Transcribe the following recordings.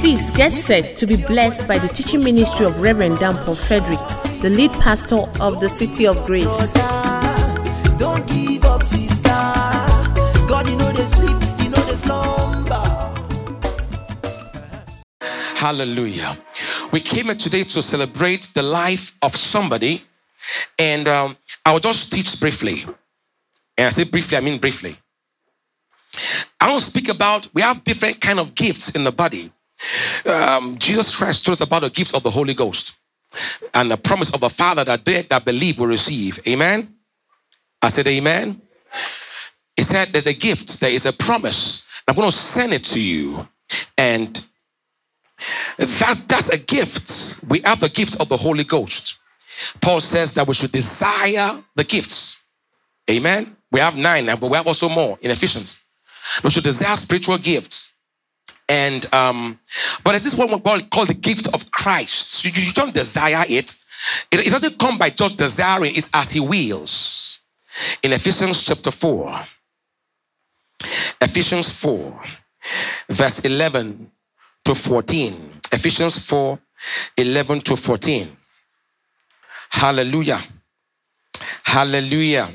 Please get set to be blessed by the teaching ministry of Reverend Dan Paul Fredericks, the lead pastor of the City of Grace. Brother, Don't give up, sister. God, you know they sleep, you know they slumber. Hallelujah. We came here today to celebrate the life of somebody, and um, I'll just teach briefly. And I say briefly, I mean briefly. I don't speak about we have different kind of gifts in the body. Um, Jesus Christ told us about the gift of the Holy Ghost and the promise of the Father that they that believe will receive. Amen. I said, Amen. He said, There's a gift, there is a promise. I'm going to send it to you, and that, that's a gift. We have the gift of the Holy Ghost. Paul says that we should desire the gifts. Amen. We have nine, but we have also more in Ephesians. We should desire spiritual gifts. And um, but is this what we call, call the gift of Christ? You, you don't desire it. it. It doesn't come by just desiring, it's as he wills. In Ephesians chapter 4. Ephesians 4, verse 11 to 14. Ephesians 4 11 to 14. Hallelujah. Hallelujah.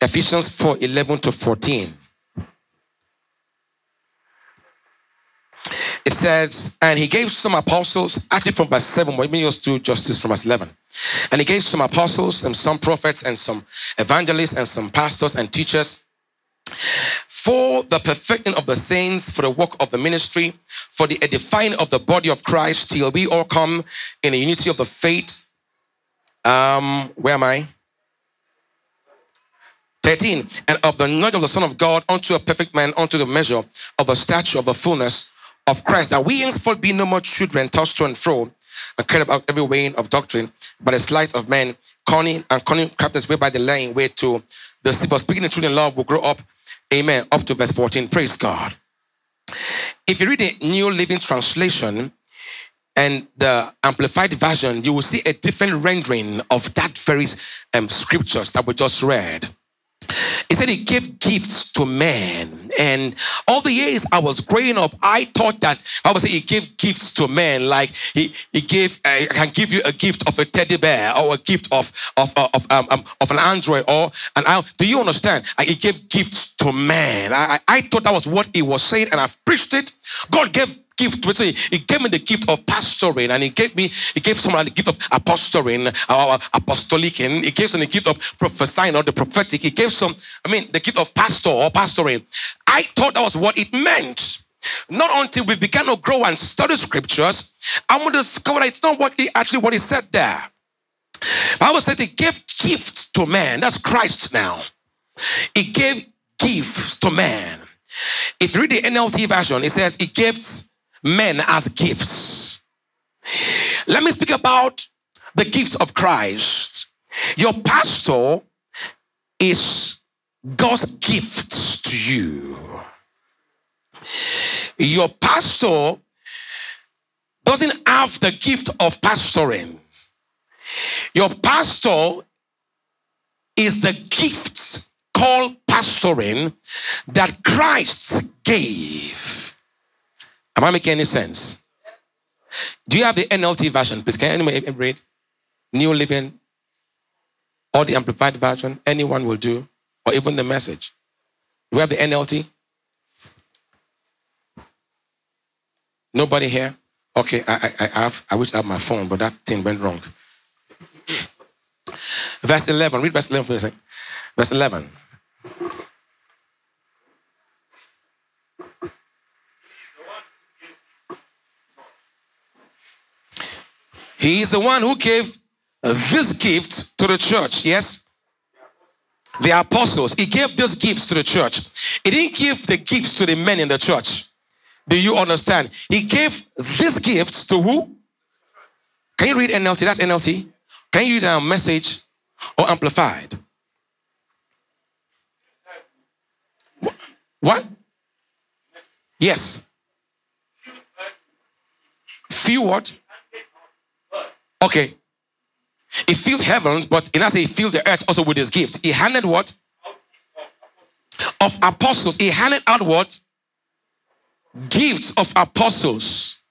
Ephesians 4 11 to 14. It says, and he gave some apostles, actually from verse 7, but me just do justice from verse 11. And he gave some apostles and some prophets and some evangelists and some pastors and teachers for the perfecting of the saints, for the work of the ministry, for the edifying of the body of Christ, till we all come in the unity of the faith. Um, where am I? 13. And of the knowledge of the Son of God unto a perfect man, unto the measure of the stature of the fullness of Christ, that we henceforth be no more children tossed to and fro, and carried about every way of doctrine, by the sleight of men, cunning and cunning craftiness, whereby the laying way to the. But speaking the truth in love will grow up. Amen. Up to verse 14. Praise God. If you read the New Living Translation and the Amplified Version, you will see a different rendering of that very um, scriptures that we just read. He said he gave gifts to men. And all the years I was growing up, I thought that I would say he gave gifts to men. Like he, he gave, uh, can give you a gift of a teddy bear or a gift of of of, um, um, of an android or an. Do you understand? He gave gifts to men. I, I, I thought that was what he was saying, and I've preached it. God gave gift. So he, he gave me the gift of pastoring, and he gave me, he gave someone the gift of apostoling, or uh, uh, apostolic, and he gave some the gift of prophesying or the prophetic. He gave some, I mean, the gift of pastor or pastoring. I thought that was what it meant. Not until we began to grow and study scriptures, I'm going to discover that it's not what he actually what he said there. Bible says he gave gifts to man. That's Christ now. He gave gifts to man. If you read the NLT version, it says he gives men as gifts. Let me speak about the gifts of Christ. Your pastor is God's gift to you. Your pastor doesn't have the gift of pastoring. Your pastor is the gift called pastoring that Christ gave. Am I making any sense? Do you have the NLT version? Please, can anyone read? New Living or the Amplified version? Anyone will do, or even the message. Do we have the NLT? Nobody here? Okay, I, I, I have. I wish I had my phone, but that thing went wrong. Verse 11. Read verse 11 please. Verse 11. He is the one who gave uh, this gift to the church. Yes? The apostles. He gave these gifts to the church. He didn't give the gifts to the men in the church. Do you understand? He gave this gift to who? Can you read NLT? That's NLT. Can you read a message or amplified? What? Yes. Few what? Okay. He filled heavens, but in us he filled the earth also with his gifts. He handed what? of apostles. He handed out what? Gifts of apostles,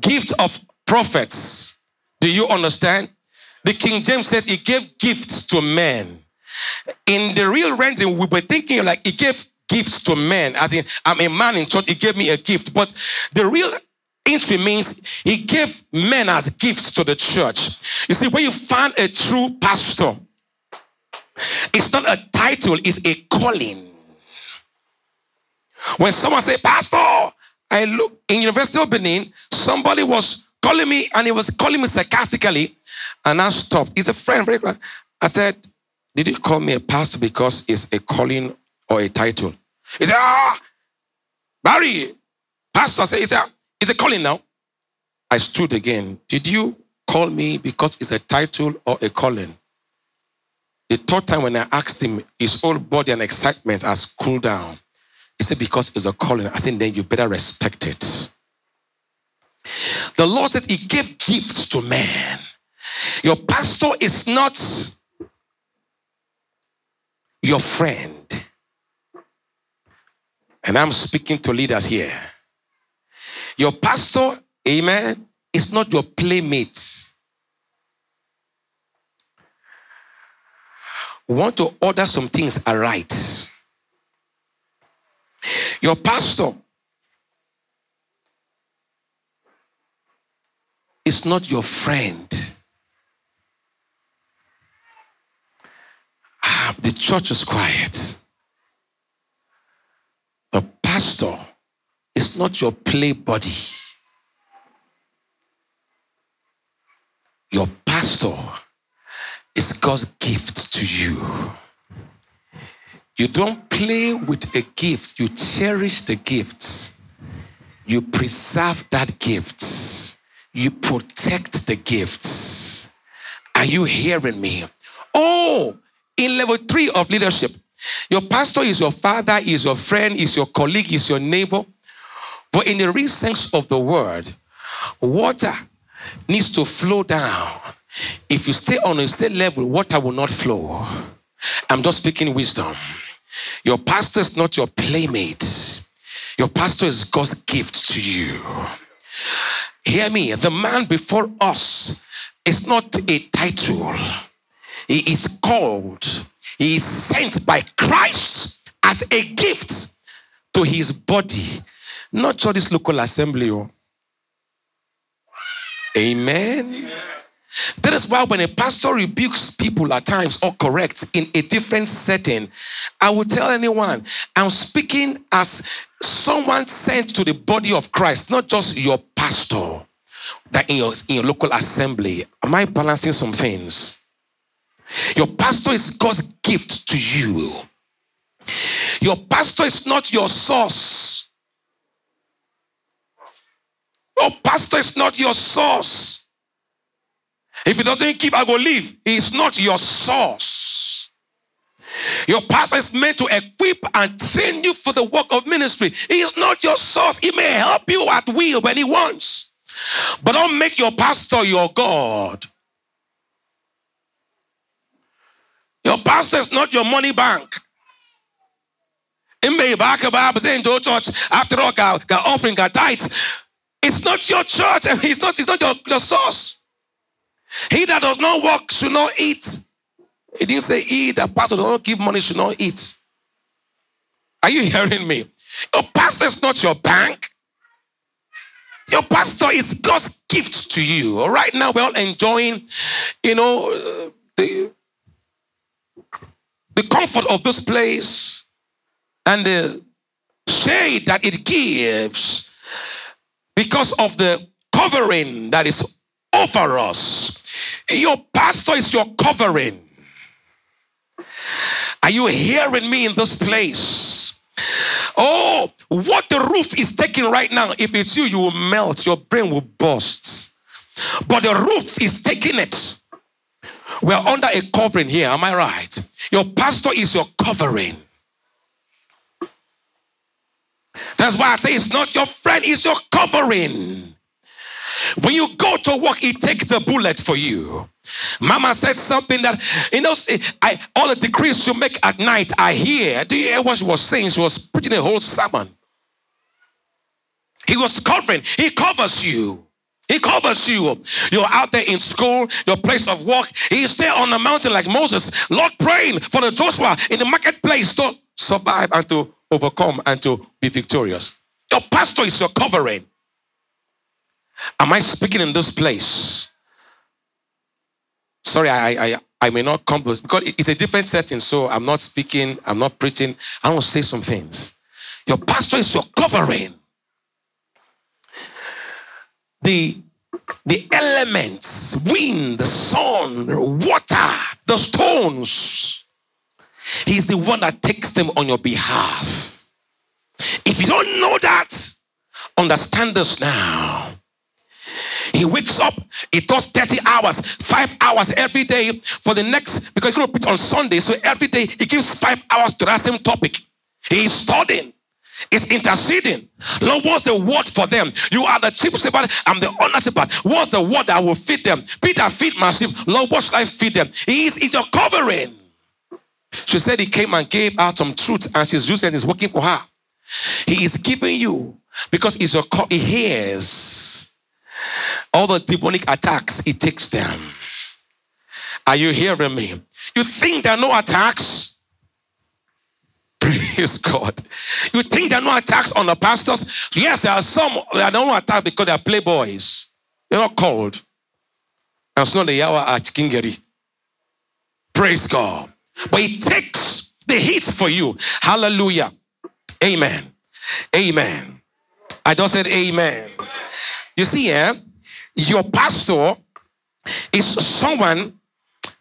gift of prophets. Do you understand? The King James says he gave gifts to men. In the real rendering, we were thinking like he gave gifts to men, as in I'm a man in church, he gave me a gift. But the real entry means he gave men as gifts to the church. You see, when you find a true pastor, it's not a title, it's a calling. When someone say, Pastor, I look in University of Benin, somebody was calling me and he was calling me sarcastically, and I stopped. He's a friend, very glad. I said, Did you call me a pastor because it's a calling or a title? He said, Ah, Barry, pastor, I said, it's a calling now. I stood again. Did you call me because it's a title or a calling? The third time when I asked him, his whole body and excitement has cooled down. He said, Because it's a calling. I said, Then you better respect it. The Lord said He gave gifts to man. Your pastor is not your friend. And I'm speaking to leaders here. Your pastor, amen, is not your playmate. We want to order some things aright. Your pastor is not your friend. Ah, the church is quiet. The pastor not your play buddy. Your pastor is God's gift to you. You don't play with a gift, you cherish the gift. You preserve that gift. You protect the gift. Are you hearing me? Oh, in level three of leadership, your pastor is your father, is your friend, is your colleague, is your neighbor. But in the real sense of the word, water needs to flow down. If you stay on a same level, water will not flow. I'm just speaking wisdom. Your pastor is not your playmate. Your pastor is God's gift to you. Hear me. The man before us is not a title. He is called. He is sent by Christ as a gift to his body, not just this local assembly. oh. Amen. That is why when a pastor rebukes people at times or corrects in a different setting, I will tell anyone, I'm speaking as someone sent to the body of Christ, not just your pastor that in your, in your local assembly. Am I balancing some things? Your pastor is God's gift to you. Your pastor is not your source. Your pastor is not your source. If he doesn't give, I go leave. He is not your source. Your pastor is meant to equip and train you for the work of ministry. He is not your source. He may help you at will when he wants. But don't make your pastor your God. Your pastor is not your money bank. It may back about saying to church after all got offering, got tithes. It's not your church. And it's not, it's not your, your source. He that does not work should not eat. He didn't say he that pastor does not give money should not eat. Are you hearing me? Your pastor is not your bank. Your pastor is God's gift to you. Right now, we're all enjoying, you know, uh, the, the comfort of this place and the shade that it gives because of the covering that is over us. Your pastor is your covering. Are you hearing me in this place? Oh, what the roof is taking right now, if it's you, you will melt, your brain will burst. But the roof is taking it. We're under a covering here, am I right? Your pastor is your covering. That's why I say it's not your friend, it's your covering. When you go to work, he takes the bullet for you. Mama said something that, you know, I, all the decrees you make at night, I hear. Do you hear what she was saying? She was preaching a whole sermon. He was covering, he covers you. He covers you. You're out there in school, your place of work. He's there on the mountain like Moses, Lord praying for the Joshua in the marketplace to survive and to overcome and to be victorious. Your pastor is your covering. Am I speaking in this place? Sorry, I, I, I may not come because it's a different setting, so I'm not speaking, I'm not preaching. I want to say some things. Your pastor is your covering the the elements, wind, the sun, water, the stones. He's the one that takes them on your behalf. If you don't know that, understand this now. He wakes up, he does 30 hours, five hours every day for the next, because he's going to preach on Sunday. So every day he gives five hours to that same topic. He's studying. It's interceding. Lord, what's the word for them? You are the chief shepherd. I'm the honor shepherd. What's the word that will feed them? Peter, feed my sheep. Lord, what should I feed them? He is, is your covering. She said he came and gave out some truth, and she's using it. It's working for her. He is giving you because he's your co- he hears all the demonic attacks. He takes them. Are you hearing me? You think there are no attacks? Praise God. You think there are no attacks on the pastors? Yes, there are some. There are no attacks because they are playboys. They're not called. And it's not the Yawa Kingeri. Praise God. But it takes the heat for you. Hallelujah. Amen. Amen. I just said amen. You see, eh, your pastor is someone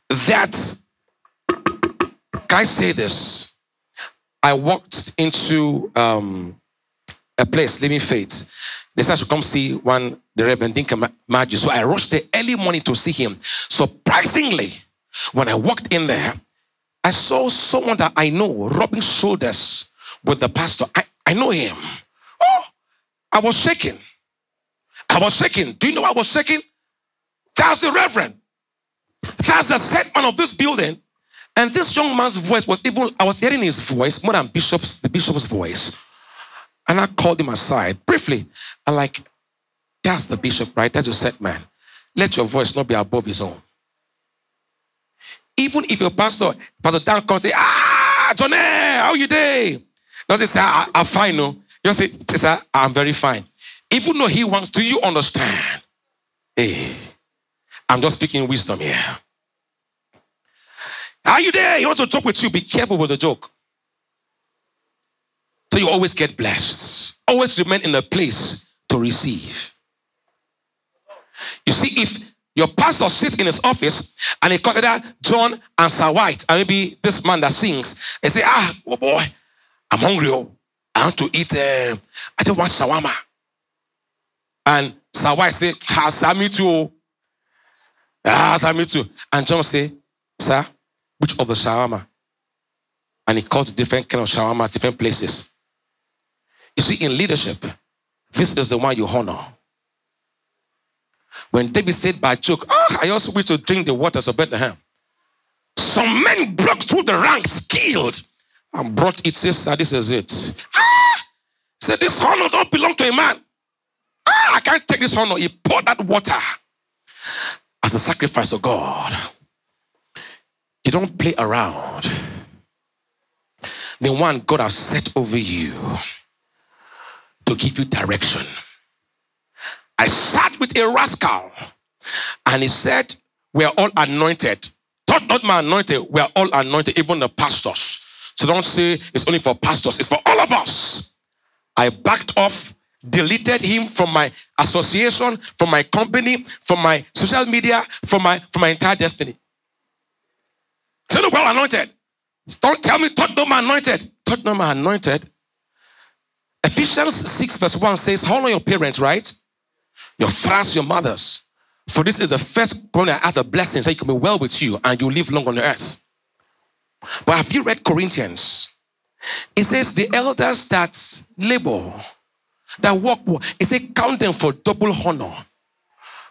that, can I say this? I walked into um, a place, Living Faith. They said I should come see one, the Reverend Dinka Magi. So I rushed there early morning to see him. Surprisingly, when I walked in there, I saw someone that I know rubbing shoulders with the pastor. I, I know him. Oh, I was shaking. I was shaking. Do you know I was shaking? That's the Reverend. That's the set man of this building. And this young man's voice was even, I was hearing his voice more than Bishop's, the Bishop's voice. And I called him aside briefly. I'm like, that's the Bishop, right? That's your set man. Let your voice not be above his own. Even if your pastor, Pastor Dan comes say, ah, Johnny, how you doing? Not say, I, I'm fine, no. You say, say, I'm very fine. Even though he wants, do you understand? Hey, I'm just speaking wisdom here. Are you there? He wants to joke with you. Be careful with the joke. So you always get blessed. Always remain in a place to receive. You see, if your pastor sits in his office and he consider John and Sir White and maybe this man that sings, and say, ah, oh boy, I'm hungry. Oh. I want to eat, uh, I don't want shawarma. And Sir White say, ah, sir, me too. Ah, sir, me too. And John say, sir, which of the shawarma? And he called different kind of shawarmas, different places. You see, in leadership, this is the one you honor. When David said by joke, oh, I also wish to drink the waters of Bethlehem. Some men broke through the ranks, killed, and brought it. Says, sir, this is it. Ah! Said, this honor don't belong to a man. Ah, I can't take this honor. He poured that water as a sacrifice of God. You don't play around. The one God has set over you to give you direction. I sat with a rascal and he said, We're all anointed. Not, not my anointed, we're all anointed, even the pastors. So don't say it's only for pastors, it's for all of us. I backed off, deleted him from my association, from my company, from my social media, from my from my entire destiny. Say, look, well anointed. Don't tell me Tottenham anointed. Tottenham anointed. Ephesians 6, verse 1 says, Honor your parents, right? Your fathers, your mothers. For this is the first point that has a blessing, so it can be well with you and you live long on the earth. But have you read Corinthians? It says, The elders that labor, that work, it says, count them for double honor.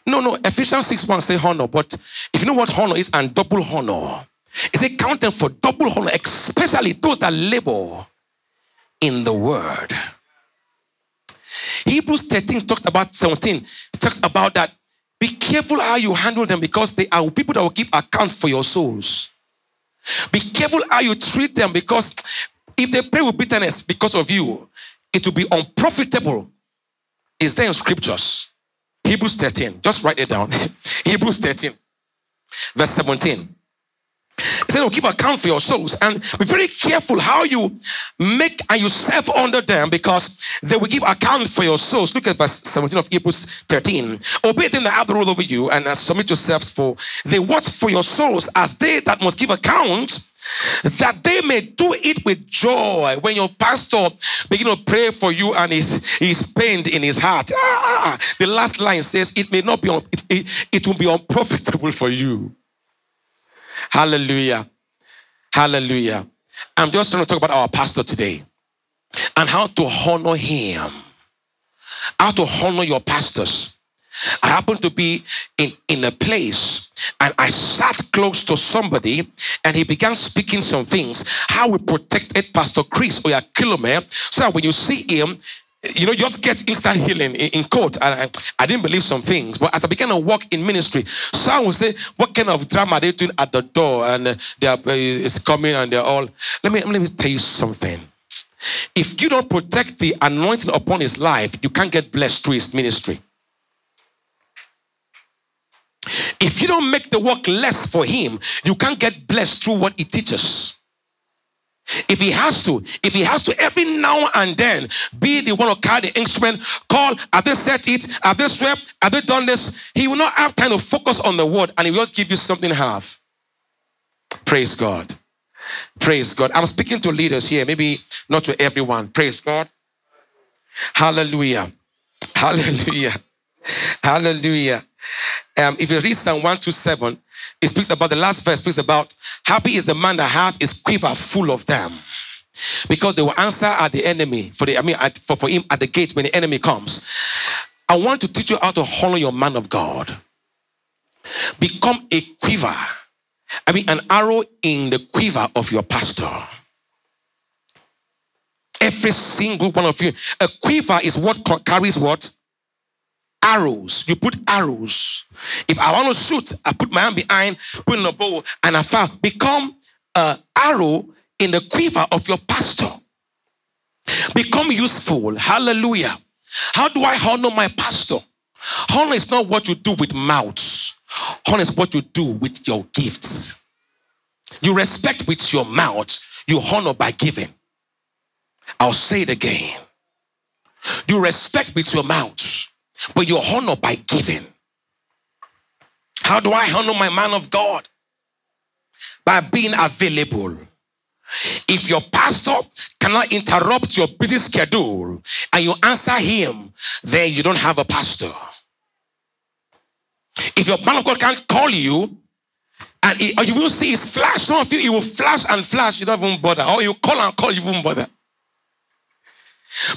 No, no. Ephesians 6 1 say honor, but if you know what honor is and double honor, it's a count them for double honor, especially those that labor in the word. Hebrews 13 talked about 17, talks about that. Be careful how you handle them because they are people that will give account for your souls. Be careful how you treat them because if they pray with bitterness because of you, it will be unprofitable. Is there in scriptures? Hebrews 13. Just write it down. Hebrews 13, verse 17. He said, oh, give account for your souls and be very careful how you make and you serve under them because they will give account for your souls. Look at verse 17 of Hebrews 13. Obey them that have the rule over you and submit yourselves for they watch for your souls as they that must give account that they may do it with joy. When your pastor begin to pray for you and he's, he's pained in his heart, ah, the last line says, it may not be, it, it, it will be unprofitable for you. Hallelujah. Hallelujah. I'm just trying to talk about our pastor today and how to honor him, how to honor your pastors. I happened to be in, in a place and I sat close to somebody and he began speaking some things. How we protected Pastor Chris Oyakhilome so that when you see him, you know, just get instant healing in, in court. I, I, I, didn't believe some things, but as I began to walk in ministry, someone would say, "What kind of drama are they doing at the door?" And uh, they are uh, is coming, and they're all. Let me let me tell you something. If you don't protect the anointing upon his life, you can't get blessed through his ministry. If you don't make the work less for him, you can't get blessed through what he teaches. If he has to, if he has to every now and then be the one to carry the instrument, call, have they set it? Have they swept? Have they done this? He will not have time to focus on the word and he will just give you something half. Praise God. Praise God. I'm speaking to leaders here, maybe not to everyone. Praise God. Hallelujah. Hallelujah. Hallelujah. Um, if you read Psalm 127, it speaks about the last verse, speaks about happy is the man that has his quiver full of them. Because they will answer at the enemy for the I mean at, for, for him at the gate when the enemy comes. I want to teach you how to honor your man of God. Become a quiver. I mean an arrow in the quiver of your pastor. Every single one of you. A quiver is what carries what? Arrows. You put arrows. If I want to shoot, I put my hand behind, put in a bow, and I fire. Become an arrow in the quiver of your pastor. Become useful. Hallelujah. How do I honor my pastor? Honor is not what you do with mouths. Honor is what you do with your gifts. You respect with your mouth. You honor by giving. I'll say it again. You respect with your mouth but you honor by giving. How do I honor my man of God? By being available. If your pastor cannot interrupt your busy schedule and you answer him, then you don't have a pastor. If your man of God can't call you, and or you will see his flash, some of you, he will flash and flash, you don't even bother. Or you call and call, you won't bother.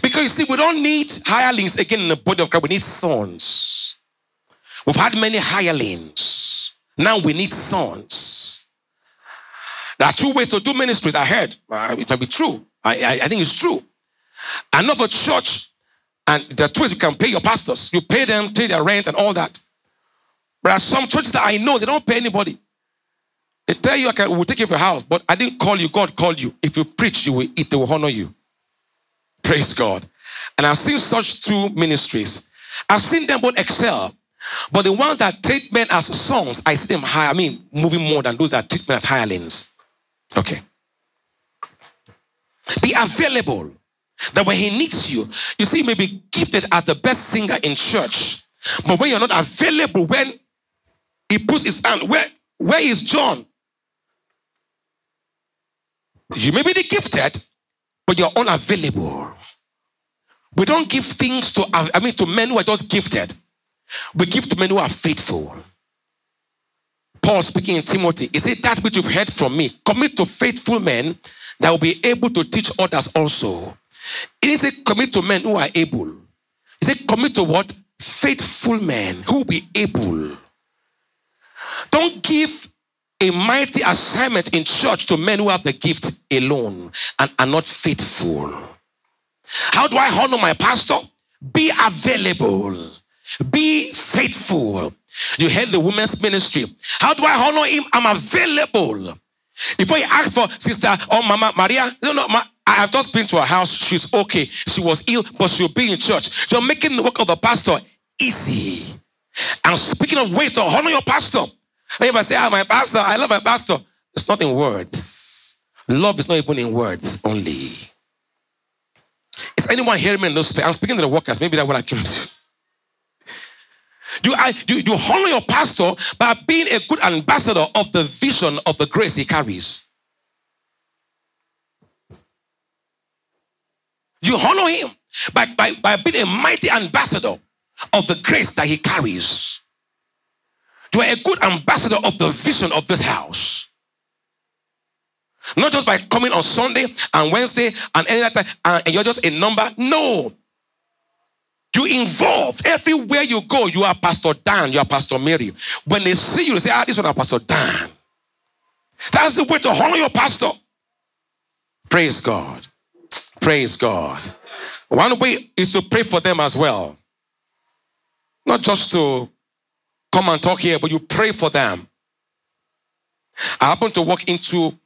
Because you see, we don't need hirelings again in the body of Christ. We need sons. We've had many hirelings. Now we need sons. There are two ways to do ministries. I heard. Uh, it might be true. I, I, I think it's true. Another church, and are two you can pay your pastors. You pay them, pay their rent and all that. There are some churches that I know, they don't pay anybody. They tell you, I we'll take you for your house, but I didn't call you. God called you. If you preach, you will eat, they will honor you. Praise God. And I've seen such two ministries. I've seen them both excel. But the ones that treat men as sons, I see them high. I mean, moving more than those that treat men as hirelings. Okay. Be available. That when he needs you, you see, you may be gifted as the best singer in church. But when you're not available, when he puts his hand, where, where is John? You may be the gifted, but you're unavailable. We don't give things to, I mean, to men who are just gifted. We give to men who are faithful. Paul speaking in Timothy, he said, That which you've heard from me, commit to faithful men that will be able to teach others also. It is a commit to men who are able. He said, Commit to what? faithful men who will be able. Don't give a mighty assignment in church to men who have the gift alone and are not faithful. How do I honor my pastor? Be available. Be faithful. You heard the women's ministry. How do I honor him? I'm available. Before you ask for sister or mama Maria, no, no, ma, I have just been to her house. She's okay. She was ill, but she'll be in church. You're making the work of the pastor easy. And speaking of ways to honor your pastor, if I say, ah, my pastor, I love my pastor, it's not in words. Love is not even in words only. Is anyone hearing me in this place? I'm speaking to the workers. Maybe that's what I came to. You, I, you, you honor your pastor by being a good ambassador of the vision of the grace he carries. You honor him by, by, by being a mighty ambassador of the grace that he carries. You are a good ambassador of the vision of this house. Not just by coming on Sunday and Wednesday and any other time and you're just a number. No. You involve everywhere you go. You are Pastor Dan, you are Pastor Mary. When they see you, they say, Ah, this one is Pastor Dan. That's the way to honor your pastor. Praise God. Praise God. One way is to pray for them as well. Not just to come and talk here, but you pray for them. I happened to walk into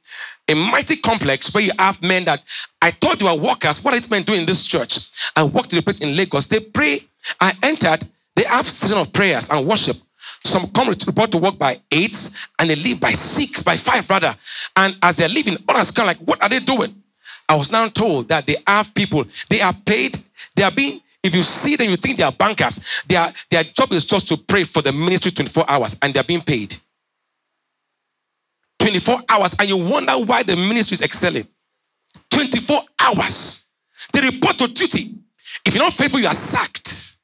a mighty complex where you have men that I thought they were workers. What are these men doing in this church? I walked to the place in Lagos. They pray. I entered. They have season of prayers and worship. Some come report to work by eight and they leave by six, by five rather. And as they're leaving, others come like, what are they doing? I was now told that they have people, they are paid, they are being, if you see them, you think they are bankers. Their, their job is just to pray for the ministry 24 hours and they're being paid. 24 hours, and you wonder why the ministry is excelling. 24 hours. They report to duty. If you're not faithful, you are sacked.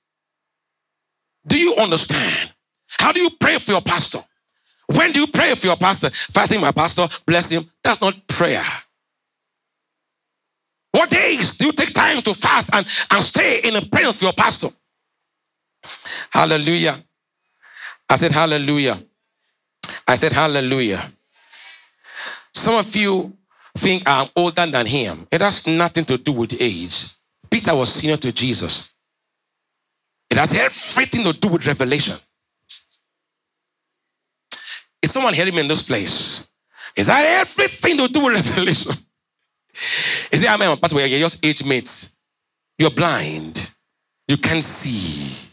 Do you understand? How do you pray for your pastor? When do you pray for your pastor? Think my pastor, bless him, that's not prayer. What days do you take time to fast and, and stay in the presence of your pastor? Hallelujah. I said, Hallelujah. I said, Hallelujah. Some of you think I'm older than him. It has nothing to do with age. Peter was senior to Jesus. It has everything to do with revelation. Is someone hearing me in this place? Is that everything to do with revelation? Is it, I mean, Pastor, you're just age mates. You're blind. You can't see.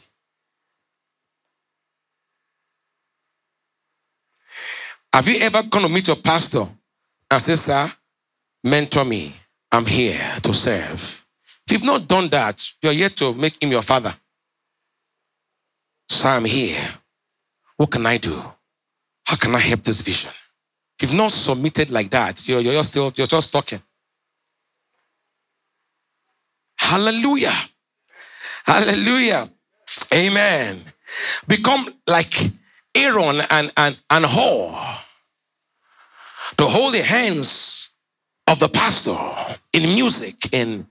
Have you ever gone to meet your pastor and say, Sir, mentor me. I'm here to serve. If you've not done that, you're yet to make him your father. So I'm here. What can I do? How can I help this vision? If you've not submitted like that, you're, you're still you're just talking. Hallelujah. Hallelujah. Amen. Become like Aaron and, and, and Hur to hold the hands of the pastor in music, in,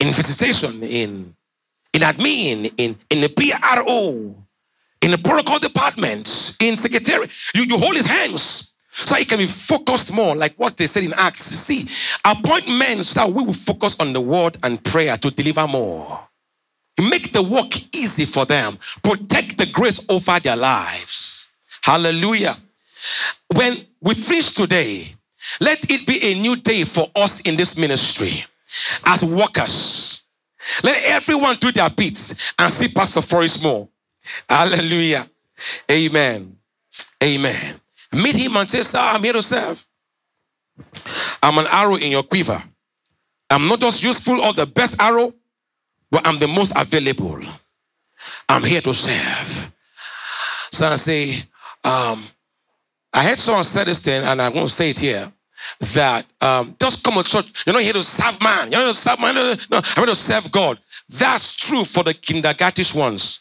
in visitation, in, in admin, in, in the PRO, in the protocol department, in secretary. You, you hold his hands so it can be focused more, like what they said in Acts. See, appoint men so that we will focus on the word and prayer to deliver more. Make the work easy for them. Protect the grace over their lives. Hallelujah. When we finish today, let it be a new day for us in this ministry as workers. Let everyone do their bits and see Pastor Forrest more. Hallelujah. Amen. Amen. Meet him and say, Sir, I'm here to serve. I'm an arrow in your quiver. I'm not just useful or the best arrow, but I'm the most available. I'm here to serve. So I say, um, I heard someone say this thing, and going to say it here. That um, just come to church. You're not here to serve man. You're not here to serve man. No, no, I'm here to serve God. That's true for the kindergartish ones.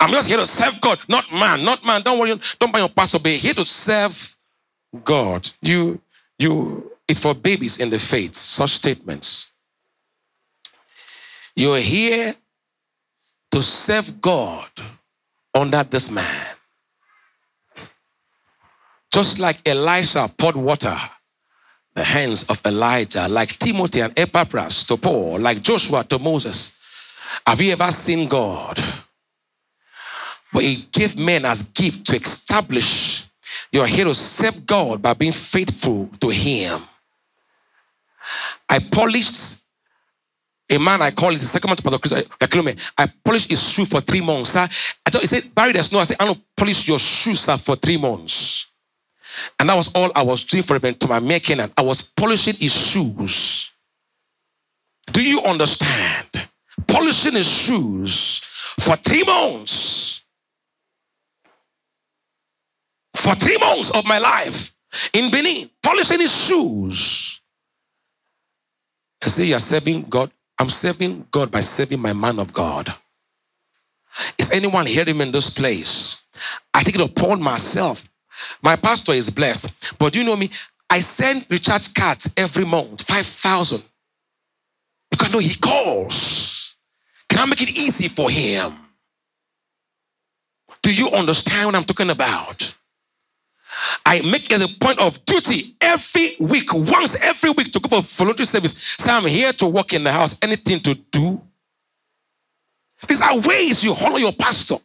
I'm just here to serve God, not man, not man. Don't worry, don't buy your pastor. Be here to serve God. You, you. It's for babies in the faith. Such statements. You're here to serve God under this man. Just like Elisha poured water the hands of Elijah, like Timothy and Epaphras to Paul, like Joshua to Moses. Have you ever seen God? But he gave men as gift to establish your hero serve God by being faithful to him. I polished a man I call it the second month of Pastor uh, I polished his shoe for three months. Sir. I thought he said, Barry, there's no. I said, I don't polish your shoes sir, for three months. And that was all I was doing for event to my making. And I was polishing his shoes. Do you understand? Polishing his shoes for three months. For three months of my life in Benin, polishing his shoes. I say, You're serving God. I'm serving God by serving my man of God. Is anyone hearing me in this place? I take it upon myself my pastor is blessed. But do you know me? I send recharge cards every month, 5,000. Because no, he calls. Can I make it easy for him? Do you understand what I'm talking about? I make it a point of duty every week, once every week, to go for voluntary service. Say, I'm here to work in the house, anything to do. These are ways you honor your pastor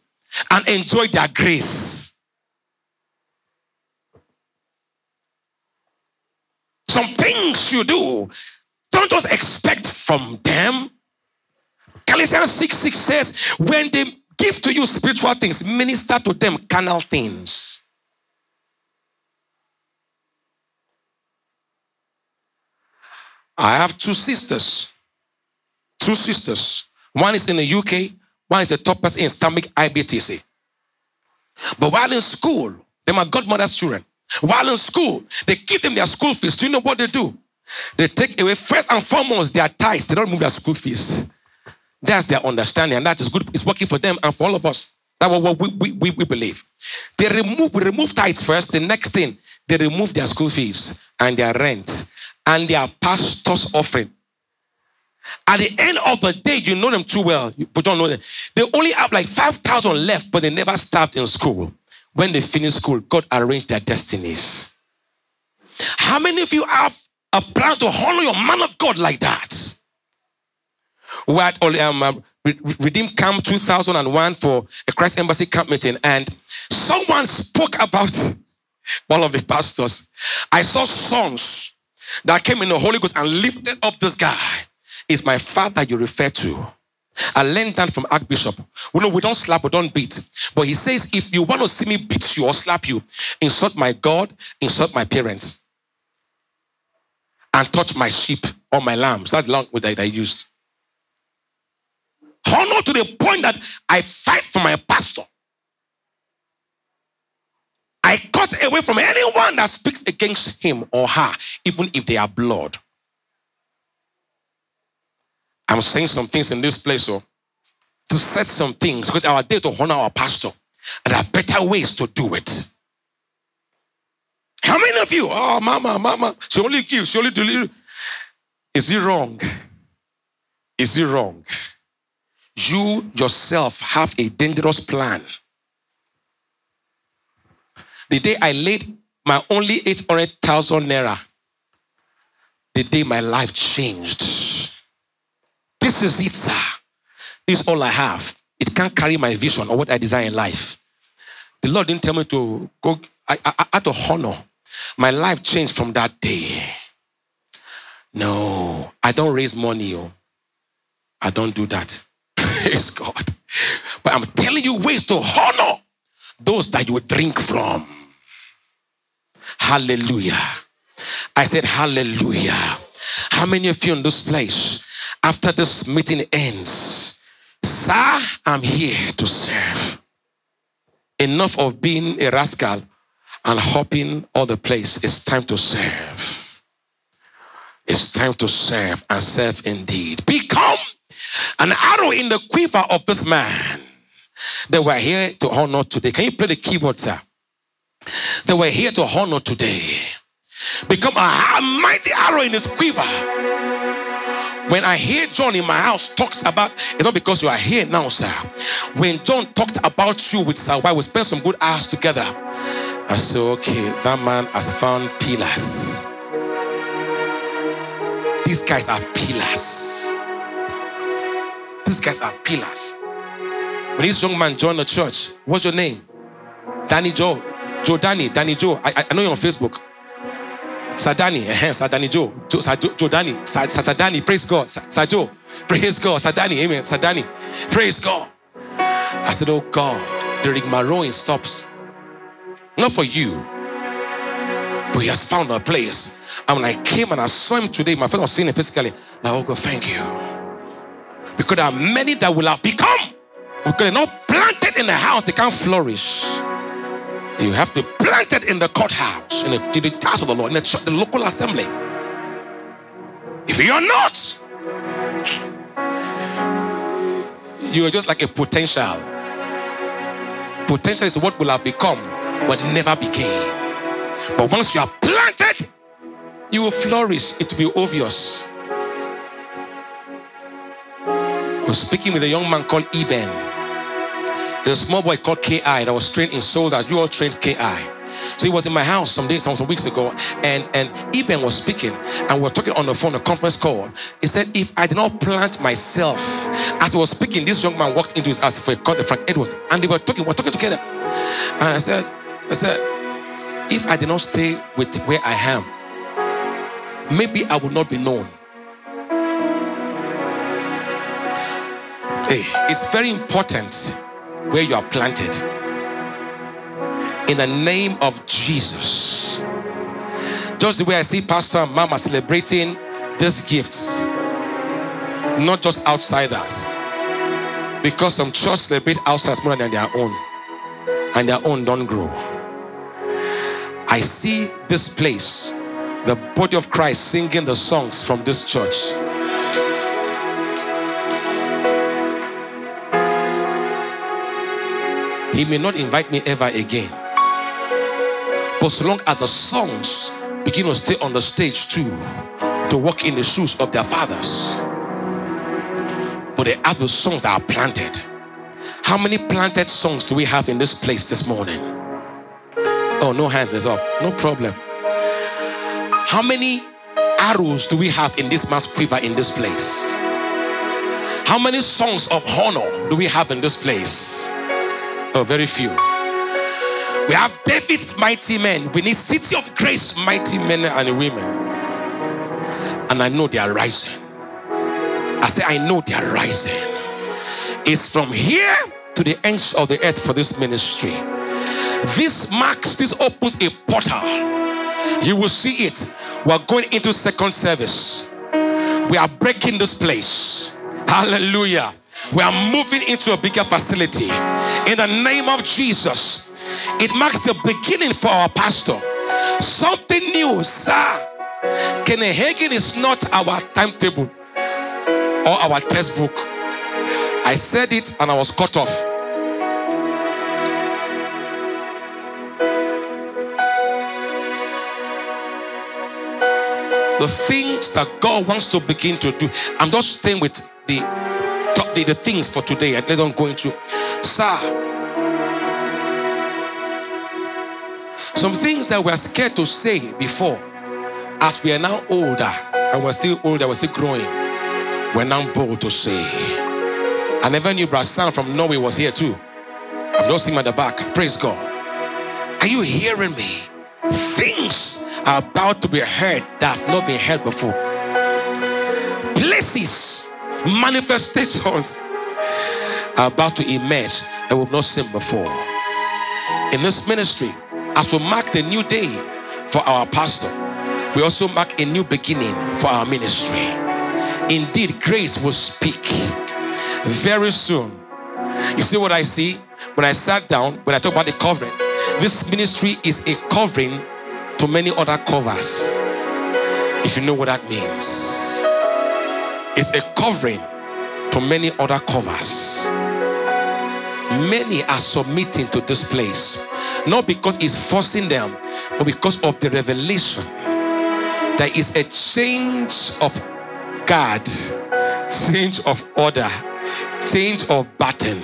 and enjoy their grace. Some things you do, don't just expect from them. Galatians 6 6 says, when they give to you spiritual things, minister to them carnal things. I have two sisters. Two sisters. One is in the UK, one is a top person in Stanbic IBTC. But while in school, they are my godmother's children. While in school, they give them their school fees. Do you know what they do? They take away first and foremost their tithes. They don't move their school fees. That's their understanding, and that is good. It's working for them and for all of us. That's what we, we, we believe. They remove, we remove tithes first. The next thing, they remove their school fees and their rent and their pastor's offering. At the end of the day, you know them too well, but don't know them. They only have like 5,000 left, but they never starved in school when they finish school, God arranged their destinies. How many of you have a plan to honor your man of God like that? we at um, uh, Redeem Camp 2001 for a Christ Embassy camp meeting, and someone spoke about one of the pastors. I saw sons that came in the Holy Ghost and lifted up this guy. Is my father you refer to? I learned that from Archbishop. We know we don't slap, we don't beat. But he says, if you want to see me beat you or slap you, insult my God, insult my parents, and touch my sheep or my lambs. That's the language that I used. Honor to the point that I fight for my pastor. Cut away from anyone that speaks against him or her, even if they are blood. I'm saying some things in this place, so oh, to set some things because our day to honor our pastor, and there are better ways to do it. How many of you? Oh, mama, mama, she only gives, she only delivers. Is it wrong? Is it wrong? You yourself have a dangerous plan. The day I laid my only 800,000 naira, the day my life changed. This is it, sir. This is all I have. It can't carry my vision or what I desire in life. The Lord didn't tell me to go, I, I, I had to honor. My life changed from that day. No, I don't raise money. Oh. I don't do that. Praise God. But I'm telling you ways to honor those that you drink from. Hallelujah. I said, Hallelujah. How many of you in this place after this meeting ends, Sir, I'm here to serve. Enough of being a rascal and hopping all the place. It's time to serve. It's time to serve and serve indeed. Become an arrow in the quiver of this man that we're here to honor today. Can you play the keyboard, sir? That we're here to honor today. Become a mighty arrow in his quiver When I hear John in my house talks about, it's not because you are here now, sir. When John talked about you with Sir Why, we spent some good hours together. I said, okay, that man has found pillars. These guys are pillars. These guys are pillars. When this young man joined the church, what's your name? Danny Joe. Joe Danny. Danny Joe. I, I know you're on Facebook. Sadani, eh, Sadani Joe, Joe, Joe Danny, Sadani, praise God, Sajo, praise God, Sadani, amen, Sadani, praise God. I said, Oh God, the rigmarole stops. Not for you, but he has found a place. And when I came and I saw him today, my friend was seeing him physically. Now, oh God, thank you. Because there are many that will have become, because they're not planted in the house, they can't flourish. You have to be planted in the courthouse, in the, in the house of the Lord, in the, the local assembly. If you are not, you are just like a potential. Potential is what will have become, but never became. But once you are planted, you will flourish. It will be obvious. I was speaking with a young man called Eben. There's a small boy called KI that was trained in soldiers. You all trained KI. So he was in my house some days, some, some weeks ago, and and Eben was speaking, and we were talking on the phone, a conference call. He said, "If I did not plant myself," as he was speaking, this young man walked into his house for a Frank Edwards, and they were talking, we were talking together. And I said, I said, if I did not stay with where I am, maybe I would not be known. Hey, it's very important where you are planted. In the name of Jesus. Just the way I see Pastor and Mama celebrating these gifts, not just outsiders. Because some church celebrate outsiders more than their own, and their own don't grow. I see this place, the body of Christ singing the songs from this church He may not invite me ever again. But so long as the sons begin to stay on the stage too, to walk in the shoes of their fathers. But the other songs are planted. How many planted songs do we have in this place this morning? Oh, no hands is up. No problem. How many arrows do we have in this mass quiver in this place? How many songs of honor do we have in this place? Oh, very few. We have David's mighty men. We need City of Grace mighty men and women. And I know they are rising. I say, I know they are rising. It's from here to the ends of the earth for this ministry. This marks, this opens a portal. You will see it. We're going into second service. We are breaking this place. Hallelujah. We are moving into a bigger facility in the name of Jesus. It marks the beginning for our pastor. Something new, sir. Kenneth Hagin is not our timetable or our textbook. I said it and I was cut off. The things that God wants to begin to do. I'm just staying with the the, the things for today and let them go into. Sir, some things that we're scared to say before, as we are now older and we're still older, we're still growing, we're now bold to say. I never knew Brassan from Norway was here too. I'm not seeing him at the back. Praise God. Are you hearing me? Things are about to be heard that have not been heard before. Places manifestations are about to emerge that we've not seen before. In this ministry, as we mark the new day for our pastor, we also mark a new beginning for our ministry. Indeed, grace will speak very soon. You see what I see? When I sat down, when I talk about the covering, this ministry is a covering to many other covers. If you know what that means is a covering to many other covers. Many are submitting to this place, not because it's forcing them, but because of the revelation. There is a change of God change of order, change of pattern.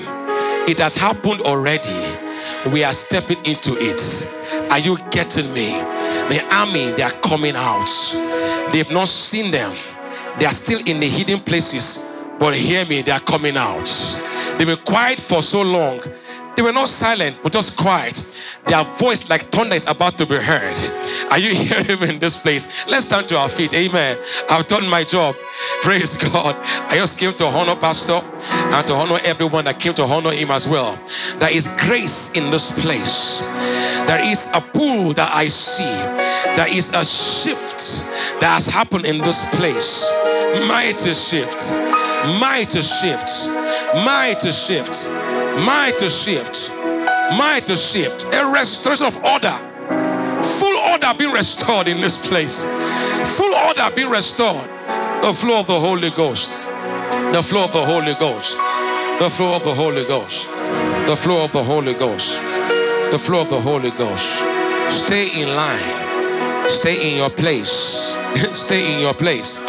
It has happened already. We are stepping into it. Are you getting me? The army, they are coming out. They've not seen them. They are still in the hidden places. But hear me, they are coming out. They've been quiet for so long. They were not silent, but just quiet. Their voice, like thunder, is about to be heard. Are you hearing me in this place? Let's stand to our feet. Amen. I've done my job. Praise God. I just came to honor Pastor and to honor everyone that came to honor him as well. There is grace in this place. There is a pool that I see. There is a shift that has happened in this place. Mighty shift. Mighty shift. Mighty shift. Mighty shift. Mighty shift. A restoration of order. Full order be restored in this place. Full order be restored. The flow of the Holy Ghost. The flow of the Holy Ghost. The flow of the Holy Ghost. The flow of the Holy Ghost. The flow of the Holy Ghost. Stay in line. Stay in your place. stay in your place.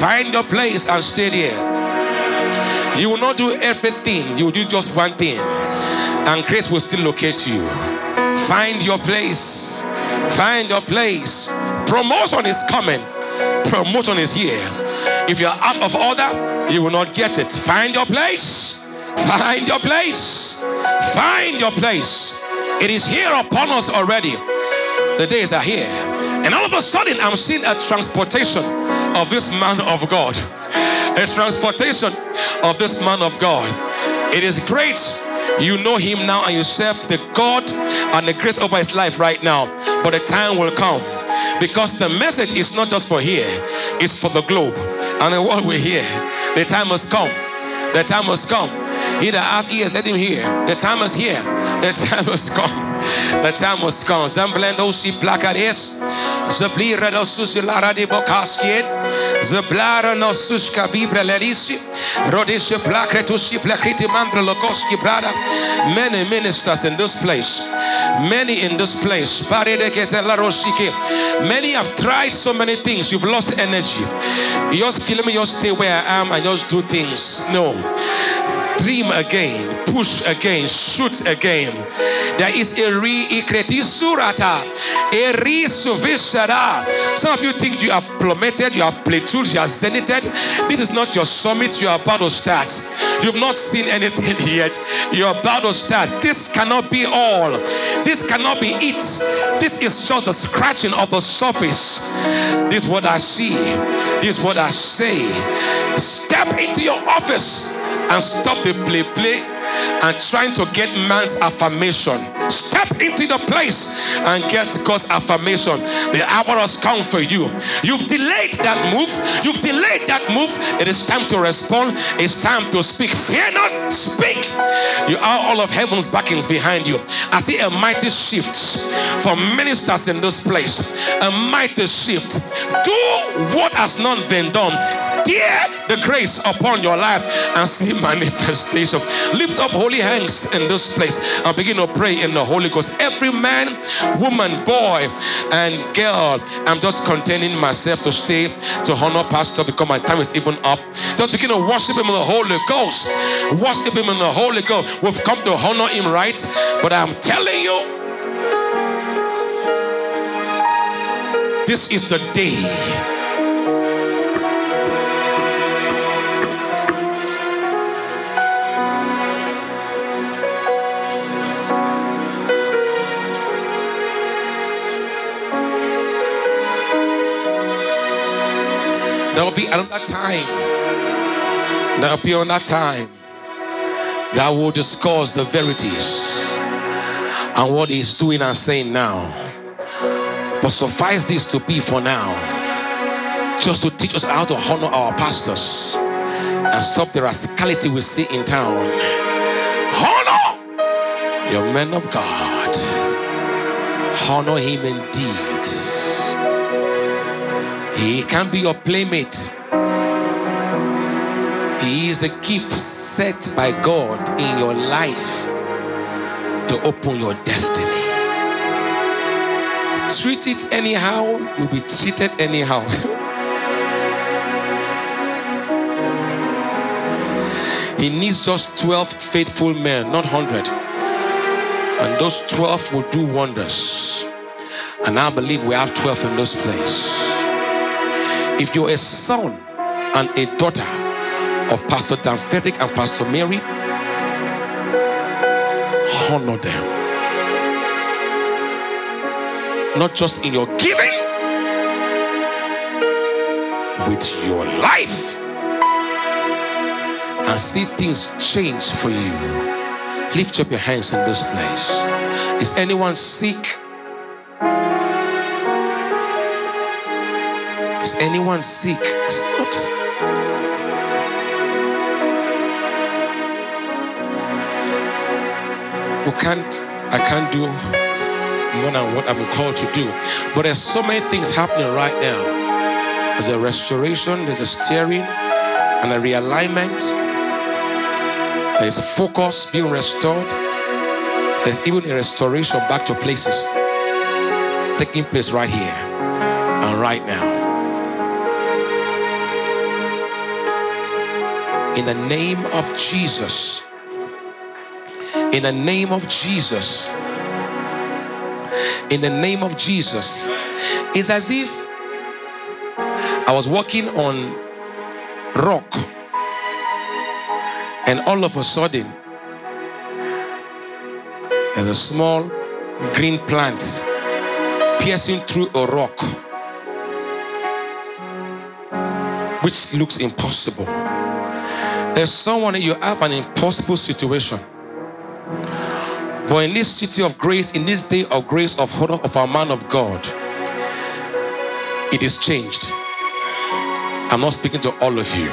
Find your place and stay there. You will not do everything, you will do just one thing, and grace will still locate you. Find your place. Find your place. Promotion is coming, promotion is here. If you're out of order, you will not get it. Find your place. Find your place. Find your place. It is here upon us already. The days are here. And all of a sudden, I'm seeing a transportation of this man of God a transportation of this man of God. It is great. You know him now and you serve the God and the grace over his life right now. But the time will come because the message is not just for here, it's for the globe and the world will hear. The time has come. The time has come. He that has ears, let him hear. The time is here. The time has come. The time was come. Zamblendo si placares. Zablira no susilara de bocaskiet. Zablara no suska bibra lerisi. Rodisha placretusi placriti mandra logoski brada. Many ministers in this place. Many in this place. Many have tried so many things. You've lost energy. You just feel me, just stay where I am and just do things. No dream again, push again, shoot again. There is a re surata, a re Some of you think you have plummeted, you have plateaued, you have zenithed. This is not your summit, you are about to start. You've not seen anything yet. You're about to start. This cannot be all. This cannot be it. This is just a scratching of the surface. This is what I see. This is what I say. Step into your office and stop the play play and trying to get man's affirmation. Step into the place and get God's affirmation. The hour has come for you. You've delayed that move. You've delayed that move. It is time to respond. It's time to speak. Fear not, speak. You are all of heaven's backings behind you. I see a mighty shift for ministers in this place. A mighty shift. Do what has not been done The grace upon your life and see manifestation. Lift up holy hands in this place and begin to pray in the Holy Ghost. Every man, woman, boy, and girl, I'm just containing myself to stay to honor Pastor because my time is even up. Just begin to worship Him in the Holy Ghost. Worship Him in the Holy Ghost. We've come to honor Him, right? But I'm telling you, this is the day another time. There will be another time that will discuss the verities and what he's doing and saying now. But suffice this to be for now, just to teach us how to honor our pastors and stop the rascality we see in town. Honor your men of God. Honor him indeed. He can be your playmate. Is the gift set by God in your life to open your destiny. Treat it anyhow, you'll be treated anyhow. He needs just 12 faithful men, not 100. And those 12 will do wonders. And I believe we have 12 in this place. If you're a son and a daughter of Pastor Dan Frederick and Pastor Mary, honor them. Not just in your giving, with your life. And see things change for you. Lift up your hands in this place. Is anyone sick? Is anyone sick? We can't, I can't do more than what I'm called to do. But there's so many things happening right now. There's a restoration, there's a steering, and a realignment. There's focus being restored. There's even a restoration back to places taking place right here and right now. In the name of Jesus. In the name of Jesus. In the name of Jesus. It's as if I was walking on rock and all of a sudden there's a small green plant piercing through a rock which looks impossible. There's someone you have an impossible situation. But in this city of grace, in this day of grace of honor of our man of God, it is changed. I'm not speaking to all of you.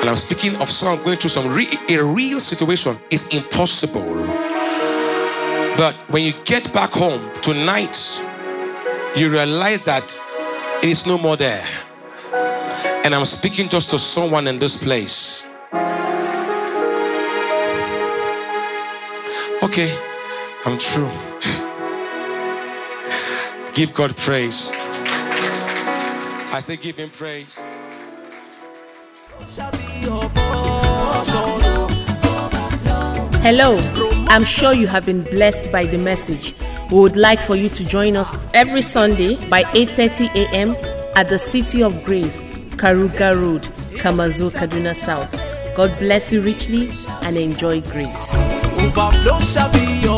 And I'm speaking of someone going through some re- a real situation. It's impossible. But when you get back home tonight, you realize that it is no more there. And I'm speaking just to someone in this place. Okay, I'm true. give God praise. I say, give Him praise. Hello, I'm sure you have been blessed by the message. We would like for you to join us every Sunday by 8:30 a.m. at the City of Grace, Karuga Road, Kamazu, Kaduna South. God bless you richly and enjoy grace. Overflow shall be your portion.